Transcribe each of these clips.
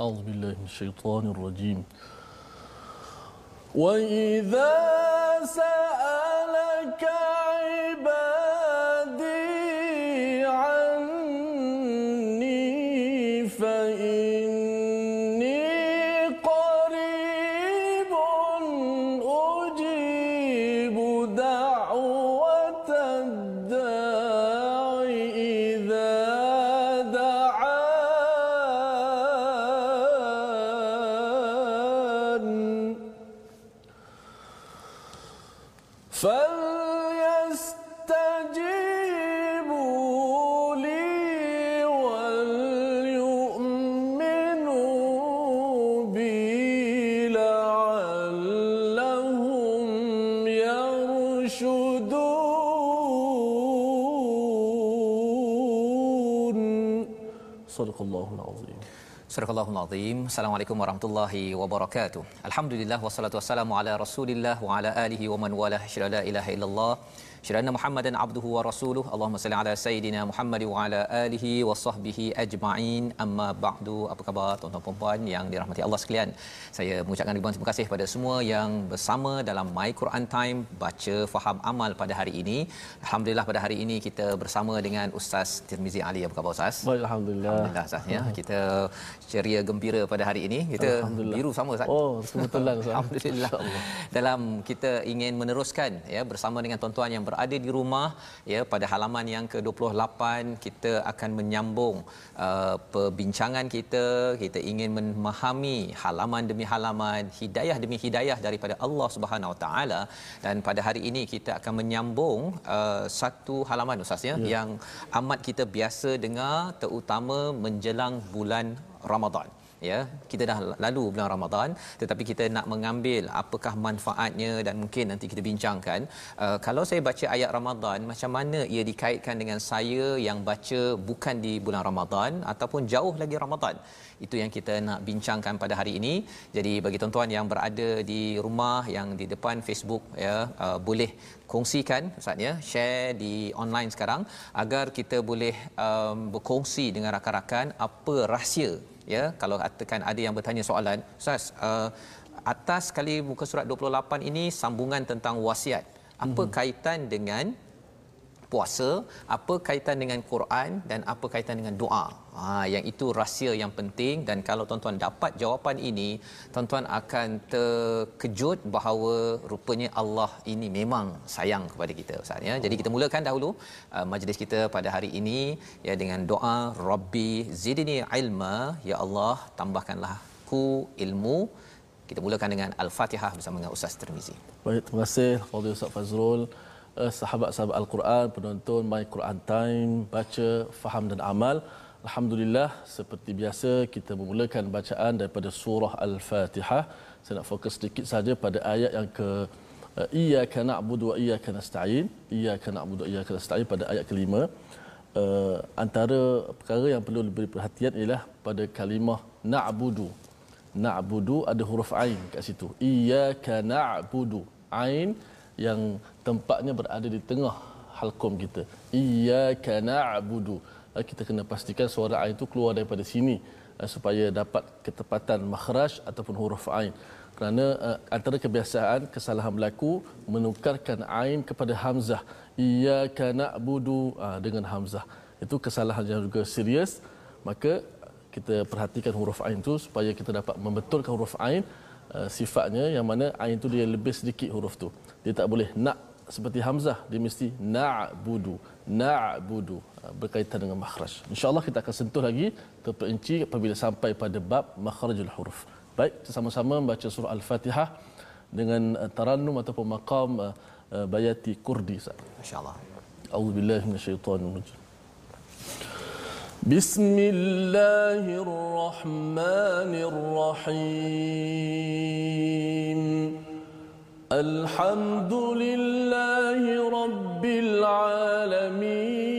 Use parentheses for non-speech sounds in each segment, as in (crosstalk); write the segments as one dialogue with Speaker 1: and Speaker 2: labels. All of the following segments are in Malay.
Speaker 1: أعوذ بالله من الشيطان الرجيم. وإذا سألك
Speaker 2: Surah Al-Azim. Assalamualaikum warahmatullahi wabarakatuh. Alhamdulillah wassalatu wassalamu ala Rasulillah wa ala alihi wa man walah. Syada la ilaha illallah. Syada Muhammadan abduhu wa rasuluh. Allahumma salli ala sayidina Muhammad wa ala alihi wa sahbihi ajma'in. Amma ba'du. Apa khabar tuan-tuan dan puan yang dirahmati Allah sekalian? Saya mengucapkan ribuan terima kasih kepada semua yang bersama dalam My Quran Time baca faham amal pada hari ini. Alhamdulillah pada hari ini kita bersama dengan Ustaz Tirmizi Ali. Apa khabar Ustaz?
Speaker 1: Baik, Alhamdulillah.
Speaker 2: Alhamdulillah Ustaz ya. Kita ceria gembira pada hari ini. Kita biru sama Ustaz.
Speaker 1: Oh, kebetulan Ustaz. (laughs)
Speaker 2: Alhamdulillah. Dalam kita ingin meneruskan ya bersama dengan tuan-tuan yang berada di rumah ya pada halaman yang ke-28 kita akan menyambung uh, perbincangan kita. Kita ingin memahami halaman demi halaman, hidayah demi hidayah daripada Allah Subhanahu Wa Taala dan pada hari ini kita akan menyambung uh, satu halaman Ustaz ya,
Speaker 1: Ya.
Speaker 2: yang amat kita biasa dengar terutama menjelang bulan Ramadan ya kita dah lalu bulan Ramadan tetapi kita nak mengambil apakah manfaatnya dan mungkin nanti kita bincangkan. Uh, kalau saya baca ayat Ramadan macam mana ia dikaitkan dengan saya yang baca bukan di bulan Ramadan ataupun jauh lagi Ramadan? Itu yang kita nak bincangkan pada hari ini. Jadi bagi tuan-tuan yang berada di rumah yang di depan Facebook ya uh, boleh kongsikan ustaz ya share di online sekarang agar kita boleh um, berkongsi dengan rakan-rakan apa rahsia ya kalau katakan ada yang bertanya soalan ustaz uh, atas kali muka surat 28 ini sambungan tentang wasiat. Apa hmm. kaitan dengan puasa? Apa kaitan dengan Quran? Dan apa kaitan dengan doa ha yang itu rahsia yang penting dan kalau tuan-tuan dapat jawapan ini tuan-tuan akan terkejut bahawa rupanya Allah ini memang sayang kepada kita ustaz ya jadi kita mulakan dahulu uh, majlis kita pada hari ini ya dengan doa rabbi zidni ilma ya Allah tambahkanlah ku ilmu kita mulakan dengan al-Fatihah bersama dengan Ustaz Tirmizi.
Speaker 1: Baik, terima kasih kepada Ustaz Fazrul. Eh, sahabat-sahabat Al-Quran, penonton My Quran Time, baca, faham dan amal. Alhamdulillah, seperti biasa kita memulakan bacaan daripada surah Al-Fatihah. Saya nak fokus sedikit saja pada ayat yang ke eh, Iyyaka na'budu wa iyyaka nasta'in. Iyyaka na'budu wa iyyaka nasta'in pada ayat kelima. Uh, antara perkara yang perlu diberi perhatian ialah pada kalimah na'budu. Na'budu ada huruf ain kat situ. Iyyaka na'budu. Ain yang tempatnya berada di tengah halqum kita. Iyyaka na'budu. Eh, Kita kena pastikan suara ain itu keluar daripada sini eh, supaya dapat ketepatan makhraj ataupun huruf ain. Kerana uh, antara kebiasaan kesalahan berlaku menukarkan ain kepada hamzah. Iyyaka na'budu uh, dengan hamzah. Itu kesalahan yang juga serius. Maka kita perhatikan huruf ain itu supaya kita dapat membetulkan huruf ain uh, sifatnya yang mana ain itu dia lebih sedikit huruf tu. Dia tak boleh nak seperti hamzah, dia mesti na'budu. Na'budu berkaitan dengan makhraj. Insya-Allah kita akan sentuh lagi terperinci apabila sampai pada bab makhrajul huruf. Baik, kita sama-sama membaca surah Al-Fatihah dengan uh, tarannum ataupun maqam uh, uh, bayati kurdi.
Speaker 2: Masya-Allah.
Speaker 1: أعوذ بالله من الشيطان الرجيم بسم الله الرحمن الرحيم الحمد لله رب العالمين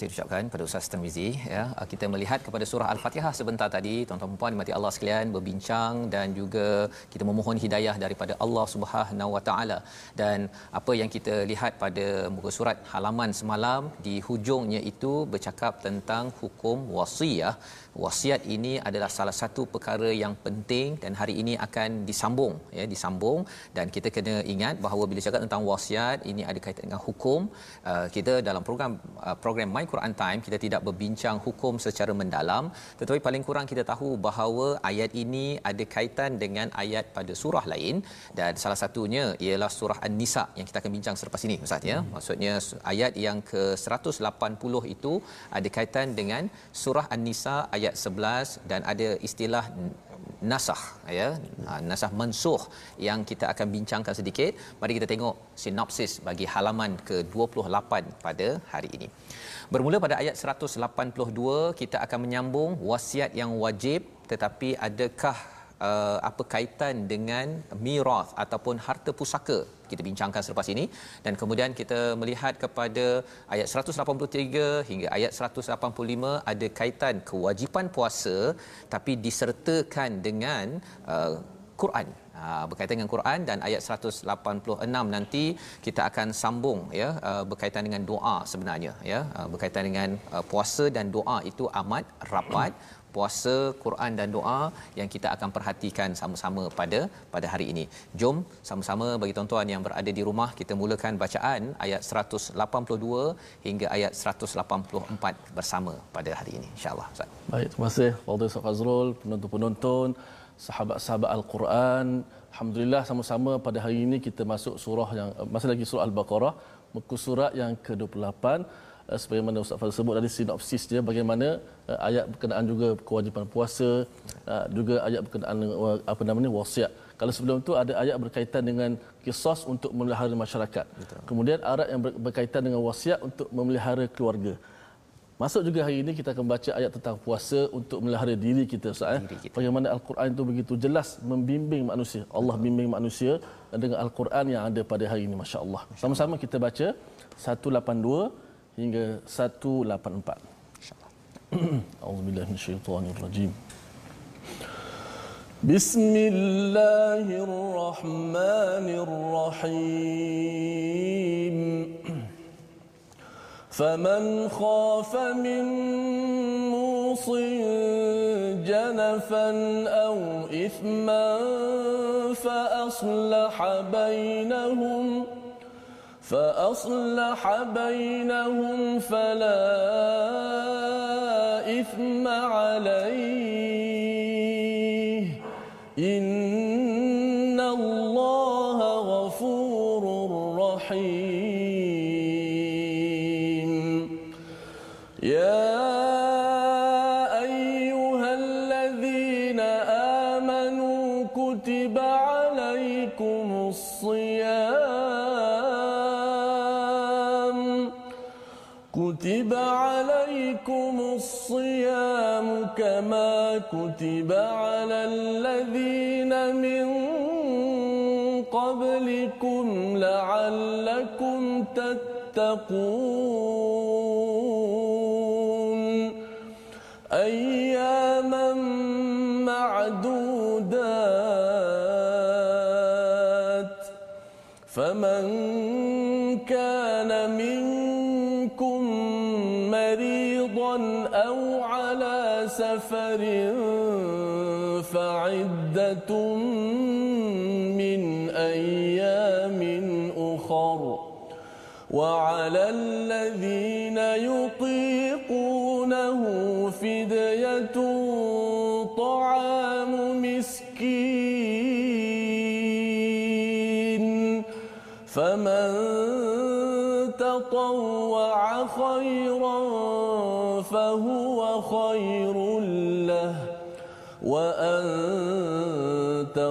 Speaker 2: kasih diucapkan pada Ustaz Tarmizi ya. Kita melihat kepada surah Al-Fatihah sebentar tadi, tuan-tuan dan puan dimati Allah sekalian berbincang dan juga kita memohon hidayah daripada Allah Subhanahu wa taala. Dan apa yang kita lihat pada muka surat halaman semalam di hujungnya itu bercakap tentang hukum wasiat. Wasiat ini adalah salah satu perkara yang penting dan hari ini akan disambung ya, disambung. Dan kita kena ingat bahawa bila cakap tentang wasiat ini ada kaitan dengan hukum. Uh, kita dalam program uh, program My Quran Time kita tidak berbincang hukum secara mendalam. Tetapi paling kurang kita tahu bahawa ayat ini ada kaitan dengan ayat pada surah lain. Dan salah satunya ialah surah An-Nisa yang kita akan bincang selepas ini Ustaz ya. Maksudnya ayat yang ke 180 itu ada kaitan dengan surah An-Nisa ayat 11 dan ada istilah nasah ya. Ha, nasah mansuh yang kita akan bincangkan sedikit. Mari kita tengok sinopsis bagi halaman ke-28 pada hari ini. Bermula pada ayat 182 kita akan menyambung wasiat yang wajib tetapi adakah uh, apa kaitan dengan mirath ataupun harta pusaka kita bincangkan selepas ini. Dan kemudian kita melihat kepada ayat 183 hingga ayat 185 ada kaitan kewajipan puasa tapi disertakan dengan uh, Quran. Ha, berkaitan dengan Quran dan ayat 186 nanti kita akan sambung ya uh, berkaitan dengan doa sebenarnya ya. Uh, berkaitan dengan uh, puasa dan doa itu amat rapat puasa Quran dan doa yang kita akan perhatikan sama-sama pada pada hari ini. Jom sama-sama bagi tuan-tuan yang berada di rumah kita mulakan bacaan ayat 182 hingga ayat 184 bersama pada hari ini insya-Allah.
Speaker 1: Baik, terima kasih Fadil Ustaz penonton-penonton, sahabat-sahabat Al-Quran. Alhamdulillah sama-sama pada hari ini kita masuk surah yang masih lagi surah Al-Baqarah, muka surat yang ke-28 uh, sebagaimana Ustaz Fazal sebut tadi sinopsis dia bagaimana uh, ayat berkenaan juga kewajipan puasa uh, juga ayat berkenaan uh, apa namanya wasiat kalau sebelum tu ada ayat berkaitan dengan kisos untuk memelihara masyarakat Betul. kemudian ayat yang berkaitan dengan wasiat untuk memelihara keluarga Masuk juga hari ini kita akan baca ayat tentang puasa untuk melihara diri kita Ustaz eh. Bagaimana Al-Quran itu begitu jelas membimbing manusia. Allah bimbing manusia dengan Al-Quran yang ada pada hari ini masya-Allah. Sama-sama kita baca 182 hingga 184. Insya-Allah. (clears throat) Auzubillahi minasyaitonirrajim. Bismillahirrahmanirrahim. فمن خاف من موص جنفا أو إثما فأصلح بينهم فأصلح بينهم فلا إثم عليه كتب على الذين من قبلكم لعلكم تتقون أياما معدودات فمن كان منكم سفر فعدة من أيام أخر وعلى الذين يطيقونه فدية مسكين فمن تطوع خيرا فهو خير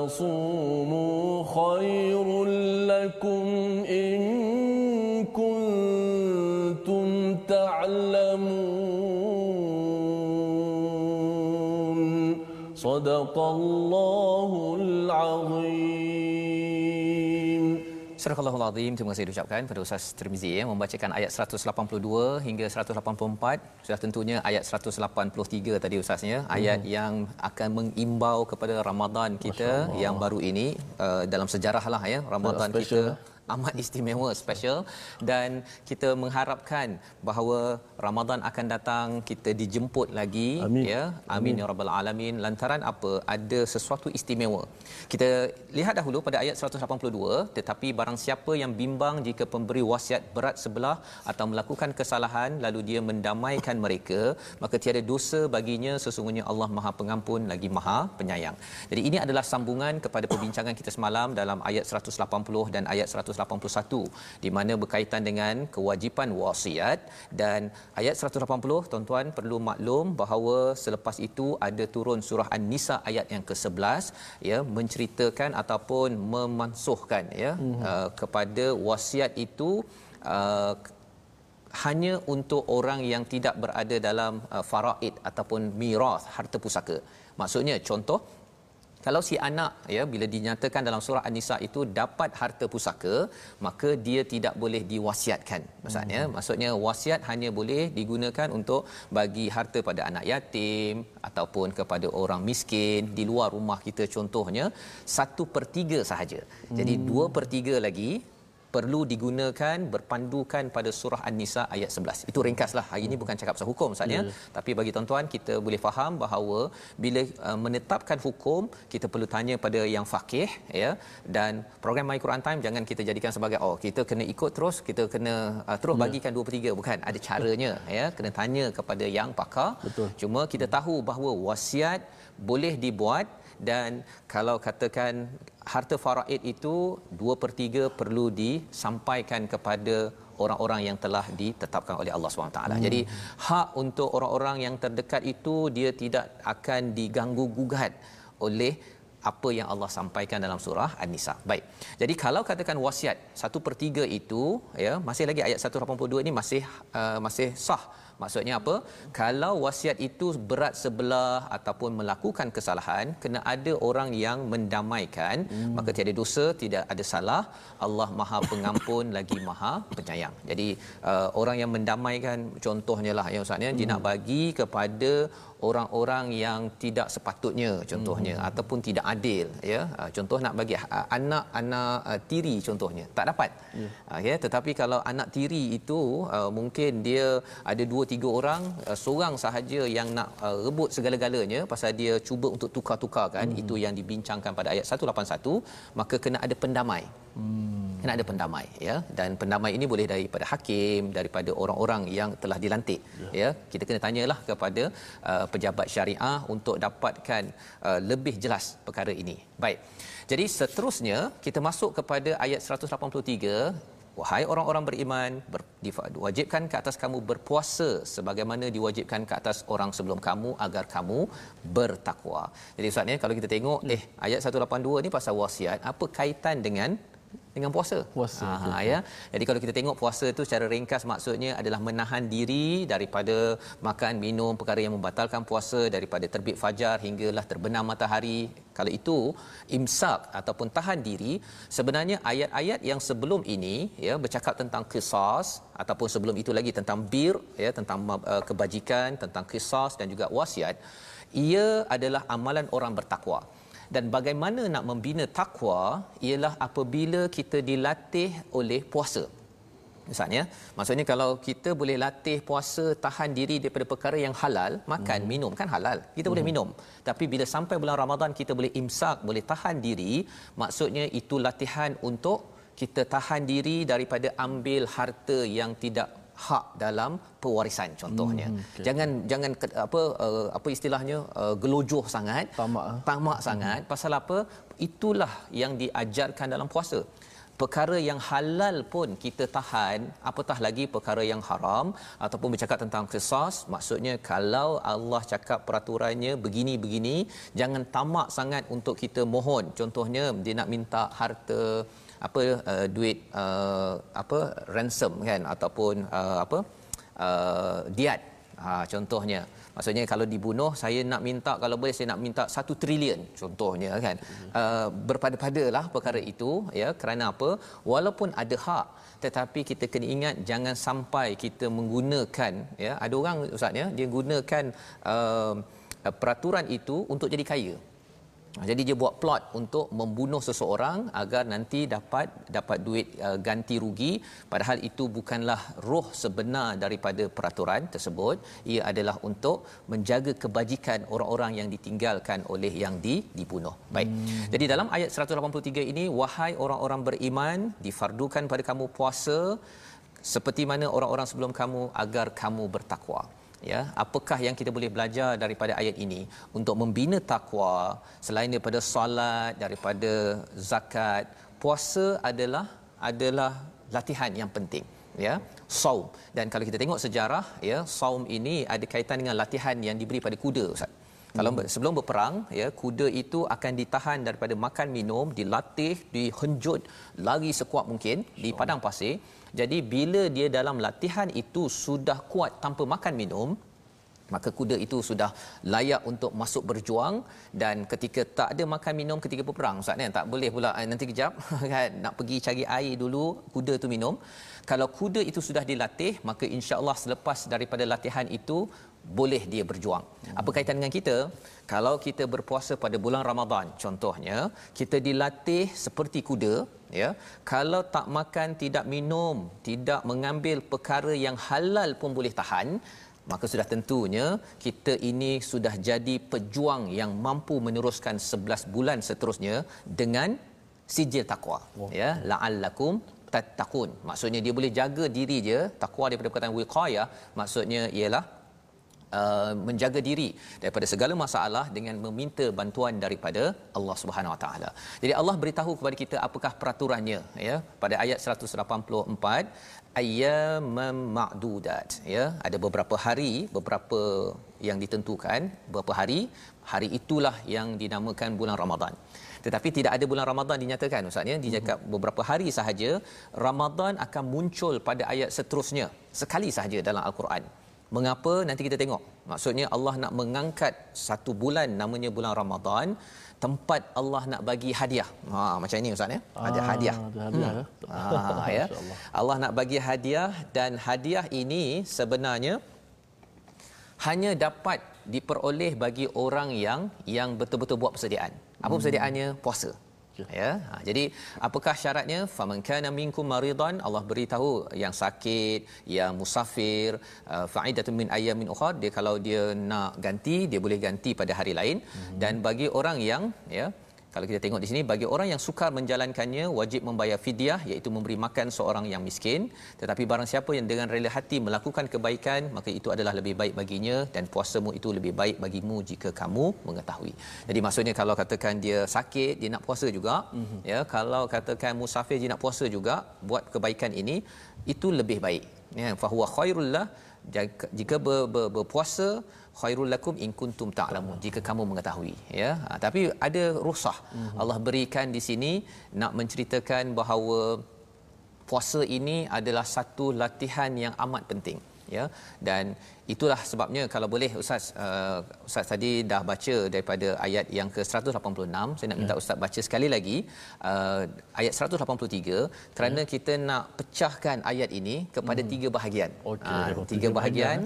Speaker 1: تصوموا خير لكم إن كنتم تعلمون. صدق الله العظيم.
Speaker 2: Surah Al-Azim terima kasih diucapkan pada Ustaz Tirmizi ya membacakan ayat 182 hingga 184 sudah tentunya ayat 183 tadi Ustaznya hmm. ayat yang akan mengimbau kepada Ramadan kita yang baru ini uh, dalam sejarah lah ya. Ramadan kita amat istimewa special. Dan kita mengharapkan bahawa Ramadan akan datang kita dijemput lagi
Speaker 1: Amin.
Speaker 2: ya. Amin, amin. ya rabbal alamin. Lantaran apa? Ada sesuatu istimewa. Kita lihat dahulu pada ayat 182 tetapi barang siapa yang bimbang jika pemberi wasiat berat sebelah atau melakukan kesalahan lalu dia mendamaikan mereka maka tiada dosa baginya. Sesungguhnya Allah Maha Pengampun lagi Maha Penyayang. Jadi ini adalah sambungan kepada perbincangan kita semalam dalam ayat 180 dan ayat 181 di mana berkaitan dengan kewajipan wasiat dan ayat 180 tuan-tuan perlu maklum bahawa selepas itu ada turun surah An-Nisa ayat yang ke-11 ya menceritakan ataupun memansuhkan ya mm-hmm. uh, kepada wasiat itu uh, hanya untuk orang yang tidak berada dalam uh, faraid ataupun miras harta pusaka. Maksudnya contoh kalau si anak ya bila dinyatakan dalam surah an-nisa itu dapat harta pusaka maka dia tidak boleh diwasiatkan maksudnya hmm. maksudnya wasiat hanya boleh digunakan untuk bagi harta pada anak yatim ataupun kepada orang miskin di luar rumah kita contohnya 1/3 sahaja hmm. jadi 2/3 lagi perlu digunakan berpandukan pada surah An-Nisa ayat 11. Itu ringkaslah. Hari ini bukan cakap pasal hukum sahaja, yeah. tapi bagi tuan-tuan kita boleh faham bahawa bila uh, menetapkan hukum kita perlu tanya pada yang faqih ya dan program My Quran Time jangan kita jadikan sebagai oh kita kena ikut terus kita kena uh, terus yeah. bagikan 2/3 bukan ada caranya ya kena tanya kepada yang pakar.
Speaker 1: Betul.
Speaker 2: Cuma kita tahu bahawa wasiat boleh dibuat dan kalau katakan harta faraid itu 2 per 3 perlu disampaikan kepada orang-orang yang telah ditetapkan oleh Allah SWT. Hmm. Jadi hak untuk orang-orang yang terdekat itu dia tidak akan diganggu gugat oleh apa yang Allah sampaikan dalam surah An-Nisa. Baik. Jadi kalau katakan wasiat 1 per 3 itu ya masih lagi ayat 182 ini masih uh, masih sah Maksudnya apa? Kalau wasiat itu berat sebelah ataupun melakukan kesalahan, kena ada orang yang mendamaikan, hmm. maka tiada dosa, tidak ada salah. Allah Maha Pengampun (laughs) lagi Maha Penyayang. Jadi uh, orang yang mendamaikan contohnya lah ya ustaz ya, hmm. dia nak bagi kepada orang-orang yang tidak sepatutnya contohnya hmm. ataupun tidak adil ya uh, contoh nak bagi uh, anak-anak uh, tiri contohnya tak dapat yeah. uh, ya tetapi kalau anak tiri itu uh, mungkin dia ada dua tiga orang uh, seorang sahaja yang nak uh, rebut segala-galanya pasal dia cuba untuk tukar-tukarkan hmm. itu yang dibincangkan pada ayat 181 maka kena ada pendamai Hmm. Kena ada pendamai ya dan pendamai ini boleh daripada hakim daripada orang-orang yang telah dilantik ya, ya. kita kena tanyalah kepada uh, pejabat syariah untuk dapatkan uh, lebih jelas perkara ini baik jadi seterusnya kita masuk kepada ayat 183 Wahai orang-orang beriman, ber, diwajibkan ke atas kamu berpuasa sebagaimana diwajibkan ke atas orang sebelum kamu agar kamu bertakwa. Jadi Ustaz ni kalau kita tengok ya. eh ayat 182 ni pasal wasiat, apa kaitan dengan dengan puasa.
Speaker 1: Puasa.
Speaker 2: Ha, ya. Jadi kalau kita tengok puasa itu secara ringkas maksudnya adalah menahan diri daripada makan minum perkara yang membatalkan puasa daripada terbit fajar hinggalah terbenam matahari. Kalau itu imsak ataupun tahan diri, sebenarnya ayat-ayat yang sebelum ini ya bercakap tentang qisas ataupun sebelum itu lagi tentang bir ya tentang uh, kebajikan, tentang qisas dan juga wasiat, ia adalah amalan orang bertakwa dan bagaimana nak membina takwa ialah apabila kita dilatih oleh puasa. Misalnya maksudnya kalau kita boleh latih puasa tahan diri daripada perkara yang halal makan hmm. minum kan halal. Kita hmm. boleh minum. Tapi bila sampai bulan Ramadan kita boleh imsak boleh tahan diri. Maksudnya itu latihan untuk kita tahan diri daripada ambil harta yang tidak hak dalam pewarisan contohnya. Hmm, okay. Jangan jangan apa uh, apa istilahnya uh, gelojoh sangat,
Speaker 1: tamak
Speaker 2: tamak sangat hmm. pasal apa? Itulah yang diajarkan dalam puasa perkara yang halal pun kita tahan apatah lagi perkara yang haram ataupun bercakap tentang kisas maksudnya kalau Allah cakap peraturannya begini-begini jangan tamak sangat untuk kita mohon contohnya dia nak minta harta apa uh, duit uh, apa ransom kan ataupun uh, apa uh, diat ha contohnya Maksudnya kalau dibunuh saya nak minta kalau boleh saya nak minta satu trilion contohnya kan. Uh, berpada-padalah perkara itu ya kerana apa? Walaupun ada hak tetapi kita kena ingat jangan sampai kita menggunakan ya ada orang ustaz ya dia gunakan uh, peraturan itu untuk jadi kaya. Ha, jadi dia buat plot untuk membunuh seseorang agar nanti dapat dapat duit uh, ganti rugi padahal itu bukanlah roh sebenar daripada peraturan tersebut ia adalah untuk menjaga kebajikan orang-orang yang ditinggalkan oleh yang di, dibunuh. Baik. Hmm. Jadi dalam ayat 183 ini wahai orang-orang beriman difardukan pada kamu puasa seperti mana orang-orang sebelum kamu agar kamu bertakwa ya apakah yang kita boleh belajar daripada ayat ini untuk membina takwa? Selain daripada solat daripada zakat puasa adalah adalah latihan yang penting ya. Saum. Dan kalau kita tengok sejarah ya saum ini ada kaitan dengan latihan yang diberi pada kuda ustaz kalau sebelum berperang ya kuda itu akan ditahan daripada makan minum dilatih dihenjut lari sekuat mungkin di padang pasir. Jadi bila dia dalam latihan itu sudah kuat tanpa makan minum maka kuda itu sudah layak untuk masuk berjuang. Dan ketika tak ada makan minum ketika berperang ustaz kan tak boleh pula eh, nanti kejap (laughs) kan? Nak pergi cari air dulu kuda tu minum. Kalau kuda itu sudah dilatih maka insya-Allah selepas daripada latihan itu boleh dia berjuang. Apa kaitan dengan kita? Kalau kita berpuasa pada bulan Ramadan contohnya, kita dilatih seperti kuda, ya. Kalau tak makan, tidak minum, tidak mengambil perkara yang halal pun boleh tahan, maka sudah tentunya kita ini sudah jadi pejuang yang mampu meneruskan 11 bulan seterusnya dengan sijil takwa oh. ya la'allakum tattaqun maksudnya dia boleh jaga diri dia takwa daripada perkataan wiqayah maksudnya ialah Uh, menjaga diri daripada segala masalah dengan meminta bantuan daripada Allah Subhanahu Wa Taala. Jadi Allah beritahu kepada kita apakah peraturannya ya pada ayat 184 ayyamam ma'dudat ya ada beberapa hari beberapa yang ditentukan beberapa hari hari itulah yang dinamakan bulan Ramadan tetapi tidak ada bulan Ramadan dinyatakan ustaz ya dicakap mhm. beberapa hari sahaja Ramadan akan muncul pada ayat seterusnya sekali sahaja dalam al-Quran mengapa nanti kita tengok maksudnya Allah nak mengangkat satu bulan namanya bulan Ramadan tempat Allah nak bagi hadiah. Ha macam ini ustaz ya. Ada ah, hadiah. Ada hadiah hmm. ya. (laughs) Ha ya. Allah nak bagi hadiah dan hadiah ini sebenarnya hanya dapat diperoleh bagi orang yang yang betul-betul buat persediaan. Apa hmm. persediaannya? Puasa ya. Ha, jadi apakah syaratnya? Faman kana minkum maridan Allah beritahu yang sakit yang musafir uh, fa'idatun min ayyamin ukhra dia kalau dia nak ganti dia boleh ganti pada hari lain. Hmm. dan bagi orang yang ya kalau kita tengok di sini bagi orang yang sukar menjalankannya wajib membayar fidyah iaitu memberi makan seorang yang miskin tetapi barang siapa yang dengan rela hati melakukan kebaikan maka itu adalah lebih baik baginya dan puasamu itu lebih baik bagimu jika kamu mengetahui. Jadi maksudnya kalau katakan dia sakit dia nak puasa juga mm-hmm. ya kalau katakan musafir dia nak puasa juga buat kebaikan ini itu lebih baik ya fa huwa khairul jika ber, ber, berpuasa khairul lakum in kuntum ta'lamun jika kamu mengetahui ya ha, tapi ada rusah mm-hmm. Allah berikan di sini nak menceritakan bahawa puasa ini adalah satu latihan yang amat penting ya dan itulah sebabnya kalau boleh ustaz uh, ustaz tadi dah baca daripada ayat yang ke 186 saya nak minta ya. ustaz baca sekali lagi uh, ayat 183 kerana ya. kita nak pecahkan ayat ini kepada hmm. tiga bahagian okay. uh, tiga bahagian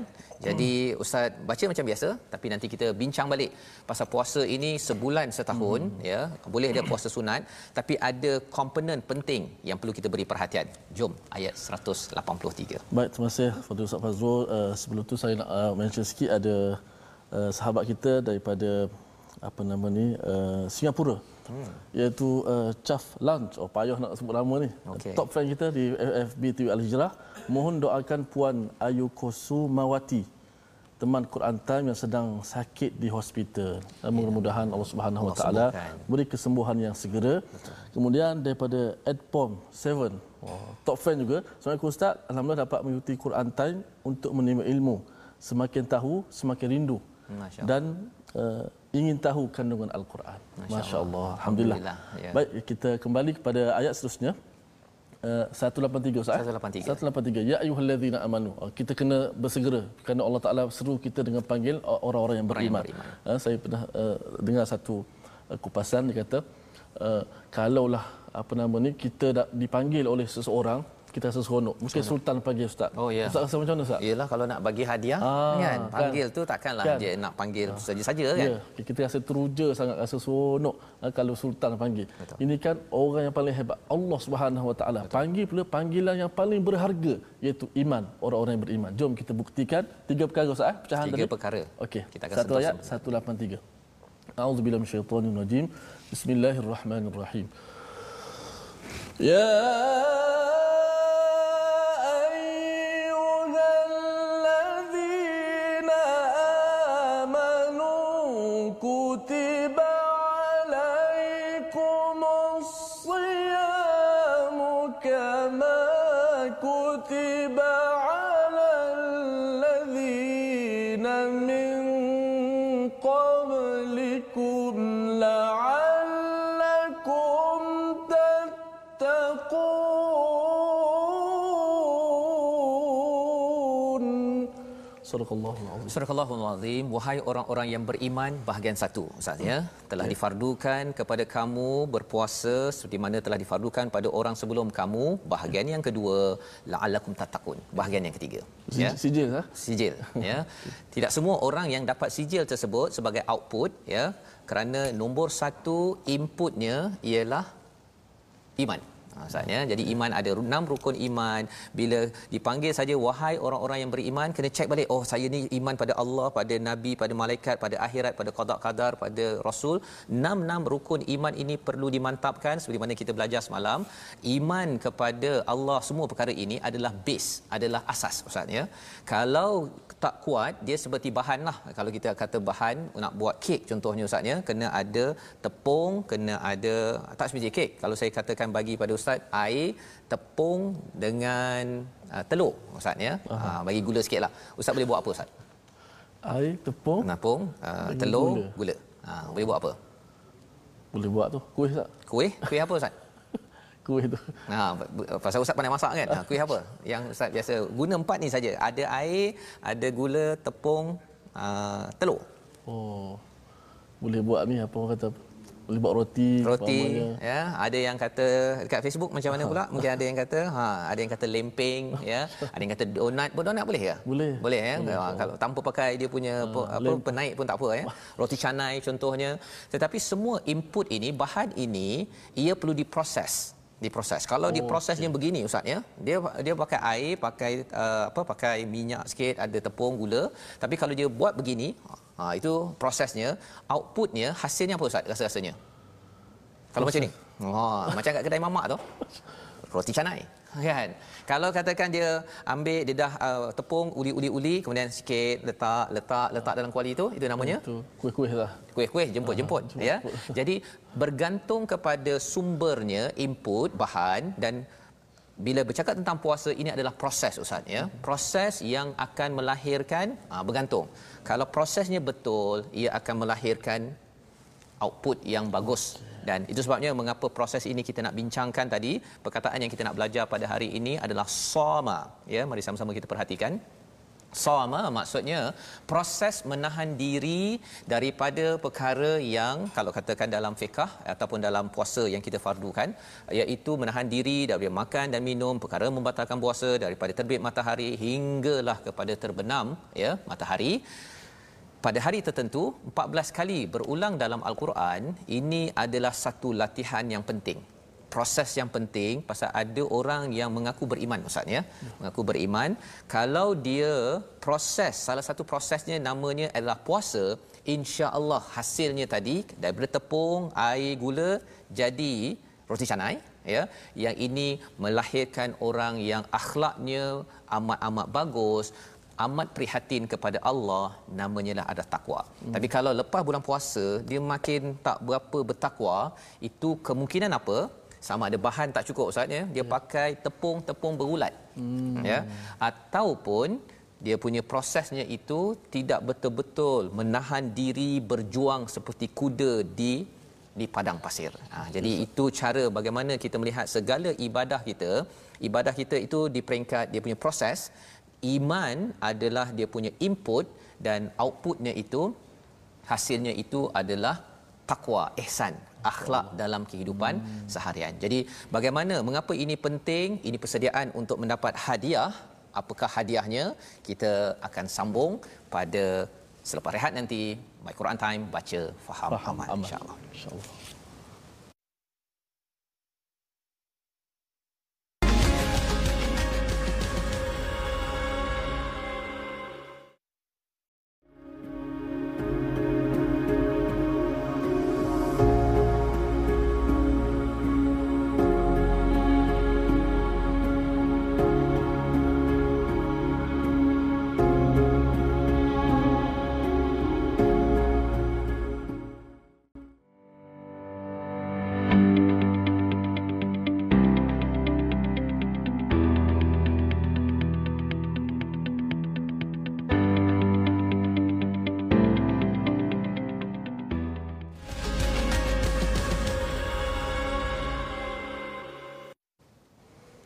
Speaker 2: jadi ustaz baca macam biasa tapi nanti kita bincang balik pasal puasa ini sebulan setahun hmm. ya boleh dia puasa sunat tapi ada komponen penting yang perlu kita beri perhatian. Jom ayat 183.
Speaker 1: Baik terima kasih Fadil Ustaz Fazrul uh, sebelum tu saya nak uh, mention sikit ada uh, sahabat kita daripada apa nama ni uh, Singapura hmm. iaitu uh, Chaf Lunch oh payah nak sebut nama ni okay. top fan kita di FB TV Al Hijrah mohon doakan puan Ayu Kosu Mawati teman Quran Time yang sedang sakit di hospital. Ya. Mudah-mudahan Allah Subhanahu Wa Taala beri kesembuhan yang segera. Betul. Kemudian daripada Edpom 7, oh, top fan juga. Assalamualaikum Ustaz, alhamdulillah dapat mengikuti Quran Time untuk menerima ilmu. Semakin tahu, semakin rindu. Dan uh, ingin tahu kandungan Al-Quran. Masya-Allah. Alhamdulillah. Alhamdulillah. Ya. Baik, kita kembali kepada ayat seterusnya. 183 Ustaz. 183. 183. Ya ayyuhallazina amanu. Oh, kita kena bersegera kerana Allah Taala seru kita dengan panggil orang-orang yang beriman. Yang beriman. Uh, saya pernah uh, dengar satu uh, kupasan dia kata uh, kalaulah apa nama ni kita dipanggil oleh seseorang kita rasa seronok. Mungkin Seronok. Sultan panggil ustaz.
Speaker 2: Oh ya.
Speaker 1: Ustaz rasa macam mana ustaz?
Speaker 2: Yalah kalau nak bagi hadiah ah, kan panggil kan? tu takkanlah kan? dia nak panggil ah. saja-saja kan.
Speaker 1: Ya. Kita rasa teruja sangat rasa seronok ah, kalau sultan panggil. Betul. Ini kan orang yang paling hebat Allah Subhanahu Wa Taala. Panggil pula panggilan yang paling berharga iaitu iman orang-orang yang beriman. Jom kita buktikan tiga perkara ustaz eh? pecahan
Speaker 2: tiga
Speaker 1: tadi.
Speaker 2: Tiga perkara.
Speaker 1: Okey. Satu ayat 183. A'udzubillahi minasyaitonir rajim. Bismillahirrahmanirrahim. Ya كتب عليكم الصيام كما كتب على الذين من قبلكم
Speaker 2: Surahul Azim. Wahai orang-orang yang beriman, bahagian satu Ustaz ya, telah ya. difardukan kepada kamu berpuasa seperti mana telah difardukan pada orang sebelum kamu. Bahagian yang kedua, la'allakum tattaqun. Bahagian yang ketiga.
Speaker 1: Ya. Sijil ha?
Speaker 2: Sijil (laughs) ya. Tidak semua orang yang dapat sijil tersebut sebagai output ya, kerana nombor satu inputnya ialah iman. Maksudnya jadi iman ada enam rukun iman. Bila dipanggil saja wahai orang-orang yang beriman kena cek balik oh saya ni iman pada Allah pada nabi pada malaikat pada akhirat pada qada qadar pada rasul. Enam-enam rukun iman ini perlu dimantapkan seperti mana kita belajar semalam. Iman kepada Allah semua perkara ini adalah base adalah asas ustaz ya kalau tak kuat dia seperti bahan lah. Kalau kita kata bahan nak buat kek contohnya ustaz ya kena ada tepung kena ada tak semesti kek. Kalau saya katakan bagi pada ustaz air tepung dengan uh, telur ustaz ya uh, bagi gula sikitlah ustaz boleh buat apa ustaz
Speaker 1: air tepung
Speaker 2: tepung uh, telur gula, gula. Uh, boleh buat apa
Speaker 1: boleh buat tu kuih ustaz
Speaker 2: kuih kuih apa ustaz (laughs)
Speaker 1: kuih tu.
Speaker 2: Ha pasal ustaz pandai masak kan? Ha kuih apa? Yang ustaz biasa guna empat ni saja. Ada air, ada gula, tepung, uh, telur.
Speaker 1: Oh. Boleh buat ni apa orang kata boleh buat roti
Speaker 2: roti ya. Ada yang kata dekat Facebook macam mana pula? Mungkin ada yang kata ha ada yang kata lempeng ya. Ada yang kata donat pun donat boleh ke?
Speaker 1: Boleh.
Speaker 2: Boleh ya? Boleh. Ha, kalau tanpa pakai dia punya ha, apa lem- penaik pun tak apa ya. (laughs) Roti canai contohnya. Tetapi semua input ini bahan ini ia perlu diproses diproses. Kalau oh, diprosesnya okay. begini ustaz ya, dia dia pakai air, pakai uh, apa pakai minyak sikit, ada tepung, gula. Tapi kalau dia buat begini, ha itu prosesnya, outputnya, hasilnya apa ustaz rasa-rasanya? Kalau Proses. macam ni. Ha, macam kat kedai mamak tu. Roti canai (laughs) kan? Kalau katakan dia ambil dia dah uh, tepung uli-uli-uli kemudian sikit letak letak letak dalam kuali itu itu namanya? Itu
Speaker 1: kuih-kuih lah.
Speaker 2: Kuih-kuih jemput-jemput uh, ya? (laughs) jadi bergantung kepada sumbernya input bahan dan bila bercakap tentang puasa ini adalah proses ustaz ya? Proses yang akan melahirkan uh, bergantung. Kalau prosesnya betul ia akan melahirkan output yang bagus dan itu sebabnya mengapa proses ini kita nak bincangkan tadi perkataan yang kita nak belajar pada hari ini adalah sama ya mari sama-sama kita perhatikan. Sama maksudnya proses menahan diri daripada perkara yang kalau katakan dalam fiqh ataupun dalam puasa yang kita fardukan iaitu menahan diri daripada makan dan minum perkara membatalkan puasa daripada terbit matahari hinggalah kepada terbenam ya matahari pada hari tertentu 14 kali berulang dalam al-Quran ini adalah satu latihan yang penting. Proses yang penting pasal ada orang yang mengaku beriman ustaz ya? Mengaku beriman. Kalau dia proses salah satu prosesnya namanya adalah puasa insya-Allah hasilnya tadi daripada tepung, air, gula jadi roti canai ya? Yang ini melahirkan orang yang akhlaknya amat-amat bagus amat prihatin kepada Allah namanya lah ada takwa. Hmm. Tapi kalau lepas bulan puasa dia makin tak berapa bertakwa, itu kemungkinan apa? Sama ada bahan tak cukup ustaz ya, dia ya. pakai tepung-tepung berulat. Hmm. Ya. Ataupun dia punya prosesnya itu tidak betul-betul menahan diri berjuang seperti kuda di di padang pasir. Ha, jadi yes. itu cara bagaimana kita melihat segala ibadah kita. Ibadah kita itu di peringkat dia punya proses iman adalah dia punya input dan outputnya itu hasilnya itu adalah takwa ihsan akhlak dalam kehidupan hmm. seharian. Jadi bagaimana mengapa ini penting? Ini persediaan untuk mendapat hadiah. Apakah hadiahnya? Kita akan sambung pada selepas rehat nanti My Quran Time baca faham, faham aman. insya-Allah. Insya-Allah.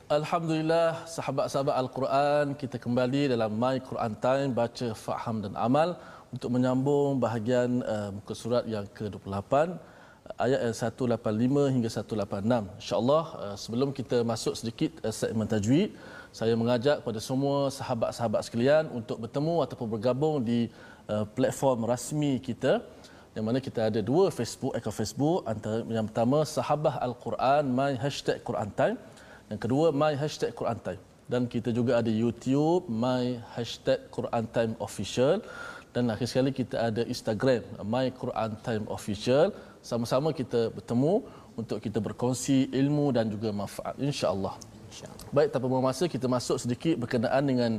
Speaker 1: Alhamdulillah sahabat-sahabat Al-Quran kita kembali dalam My Quran Time baca faham dan amal untuk menyambung bahagian uh, muka surat yang ke-28 ayat yang 185 hingga 186 insyaallah uh, sebelum kita masuk sedikit uh, segmen tajwid saya mengajak kepada semua sahabat-sahabat sekalian untuk bertemu ataupun bergabung di uh, platform rasmi kita yang mana kita ada dua Facebook akaun Facebook. Antara yang pertama sahabah Al-Quran my hashtag Quran Time yang kedua, my hashtag Quran Time. Dan kita juga ada YouTube, my hashtag Quran Time Official. Dan akhir sekali kita ada Instagram, my Quran Time Official. Sama-sama kita bertemu untuk kita berkongsi ilmu dan juga manfaat. InsyaAllah. Insya Baik, tanpa buang masa, kita masuk sedikit berkenaan dengan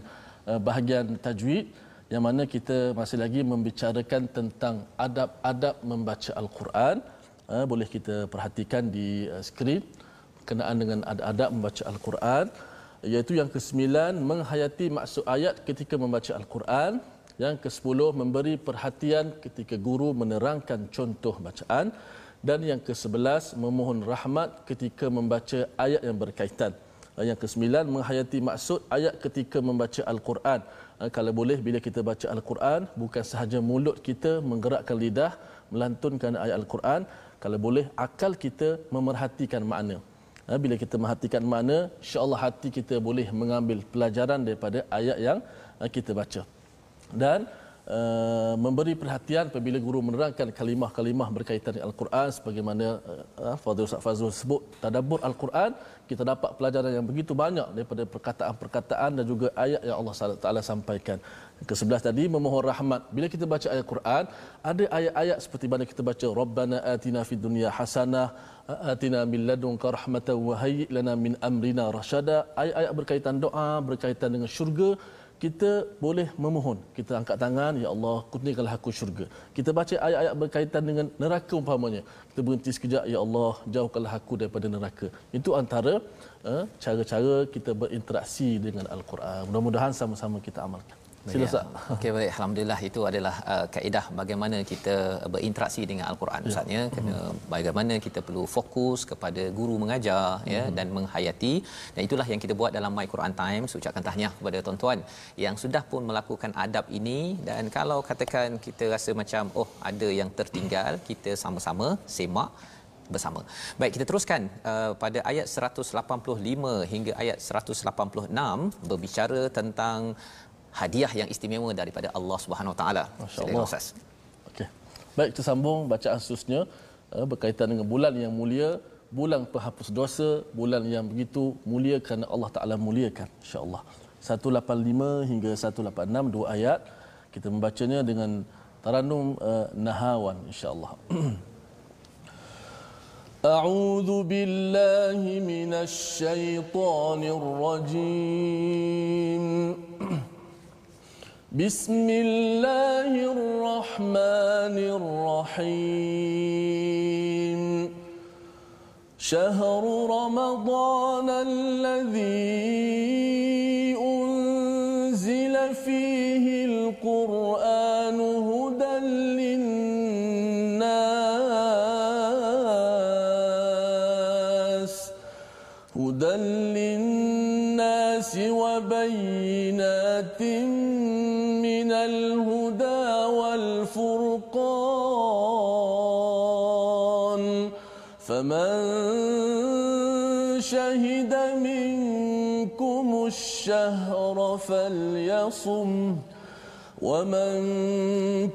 Speaker 1: uh, bahagian tajwid yang mana kita masih lagi membicarakan tentang adab-adab membaca Al-Quran. Uh, boleh kita perhatikan di uh, skrin berkenaan dengan adab membaca Al-Quran iaitu yang ke-9 menghayati maksud ayat ketika membaca Al-Quran. Yang ke-10 memberi perhatian ketika guru menerangkan contoh bacaan. Dan yang ke-11 memohon rahmat ketika membaca ayat yang berkaitan. Yang ke-9 menghayati maksud ayat ketika membaca Al-Quran. Kalau boleh bila kita baca Al-Quran bukan sahaja mulut kita menggerakkan lidah melantunkan ayat Al-Quran. Kalau boleh akal kita memerhatikan makna bila kita merhatikan makna insya-Allah hati kita boleh mengambil pelajaran daripada ayat yang ha, kita baca. Dan uh, memberi perhatian apabila guru menerangkan kalimah-kalimah berkaitan dengan al-Quran sebagaimana uh, Fadil Ustaz Fazrul sebut tadabbur al-Quran kita dapat pelajaran yang begitu banyak daripada perkataan-perkataan dan juga ayat yang Allah Taala sampaikan ke-11 tadi memohon rahmat. Bila kita baca ayat Quran, ada ayat-ayat seperti mana kita baca Rabbana atina fid dunya hasanah, atina min ladunka rahmatan wa hayyi lana min amrina rasyada. Ayat-ayat berkaitan doa, berkaitan dengan syurga, kita boleh memohon. Kita angkat tangan, Ya Allah, kurniakanlah aku syurga. Kita baca ayat-ayat berkaitan dengan neraka umpamanya. Kita berhenti sekejap, Ya Allah, jauhkanlah aku daripada neraka. Itu antara uh, cara-cara kita berinteraksi dengan Al-Quran. Mudah-mudahan sama-sama kita amalkan.
Speaker 2: Sila ya. Okey baik alhamdulillah itu adalah uh, kaedah bagaimana kita berinteraksi dengan al-Quran ya. ustaz ya kena hmm. bagaimana kita perlu fokus kepada guru mengajar hmm. ya dan menghayati dan itulah yang kita buat dalam My Quran Time ucapkan tahniah kepada tuan-tuan yang sudah pun melakukan adab ini dan kalau katakan kita rasa macam oh ada yang tertinggal kita sama-sama semak bersama. Baik, kita teruskan uh, pada ayat 185 hingga ayat 186 berbicara tentang hadiah yang istimewa daripada Allah Subhanahu Wa Taala.
Speaker 1: Masya-Allah. Okey. Baik, kita sambung bacaan seterusnya uh, berkaitan dengan bulan yang mulia, bulan penghapus dosa, bulan yang begitu mulia kerana Allah Taala muliakan. Insya-Allah. 185 hingga 186 dua ayat kita membacanya dengan taranum uh, Nahawan insya-Allah. أعوذ بالله من الشيطان الرجيم بسم الله الرحمن الرحيم. شهر رمضان الذي الشهر فليصم ومن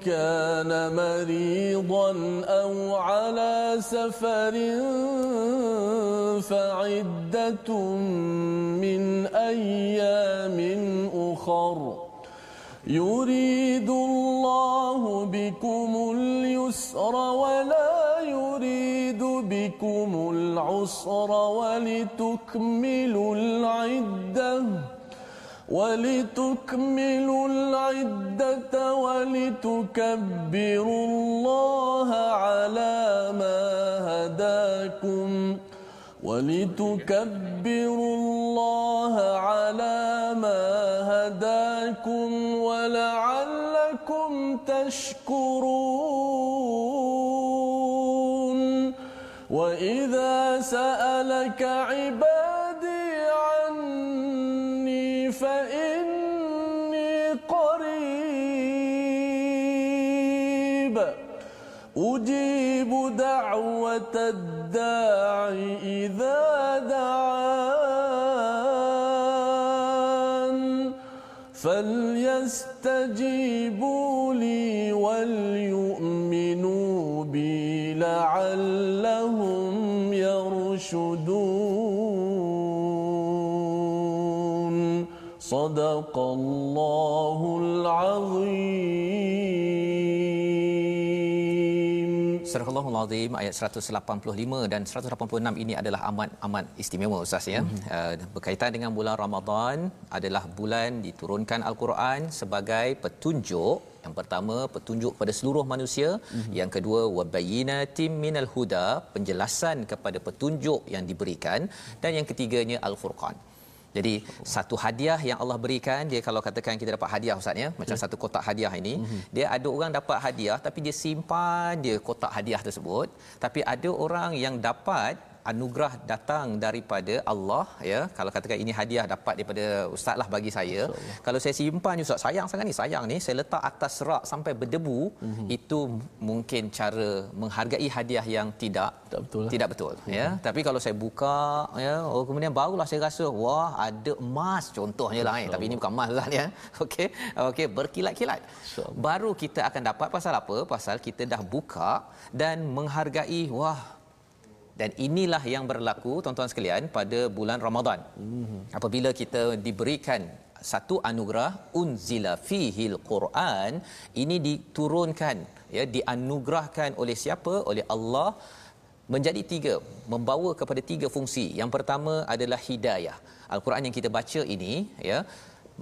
Speaker 1: كان مريضا أو على سفر فعدة من أيام أخر. يريد الله بكم اليسر ولا يريد بكم العسر ولتكملوا العدة. ولتكملوا العدة ولتكبروا الله على ما هداكم ولتكبروا الله على ما هداكم ولعلكم تشكرون وإذا سألك عبادي دعوة الداع إذا دعان. فليستجيبوا لي وليؤمنوا بي لعلهم يرشدون. صدق الله العظيم.
Speaker 2: Surah Al-Allahul Azim ayat 185 dan 186 ini adalah amat-amat istimewa Ustaz ya. Mm-hmm. Uh, berkaitan dengan bulan Ramadan adalah bulan diturunkan Al-Quran sebagai petunjuk yang pertama petunjuk kepada seluruh manusia, mm-hmm. yang kedua wabayyinatim minal huda, penjelasan kepada petunjuk yang diberikan dan yang ketiganya Al-Furqan. Jadi satu hadiah yang Allah berikan dia kalau katakan kita dapat hadiah ustaz ya macam satu kotak hadiah ini mm-hmm. dia ada orang dapat hadiah tapi dia simpan dia kotak hadiah tersebut tapi ada orang yang dapat anugerah datang daripada Allah ya kalau katakan ini hadiah dapat daripada ustaz lah bagi saya InsyaAllah. kalau saya simpan ustaz sayang sangat ni sayang ni saya letak atas rak sampai berdebu mm-hmm. itu mungkin cara menghargai hadiah yang tidak
Speaker 1: tak betul lah.
Speaker 2: tidak betul mm-hmm. ya tapi kalau saya buka ya oh kemudian barulah saya rasa wah ada emas contohnya lah eh. tapi ini bukan emas lah ya (laughs) okey okey berkilat-kilat baru kita akan dapat pasal apa pasal kita dah buka dan menghargai wah dan inilah yang berlaku tuan-tuan sekalian pada bulan Ramadan. Mm-hmm. Apabila kita diberikan satu anugerah unzila fihil Quran ini diturunkan ya dianugerahkan oleh siapa oleh Allah menjadi tiga membawa kepada tiga fungsi yang pertama adalah hidayah al-Quran yang kita baca ini ya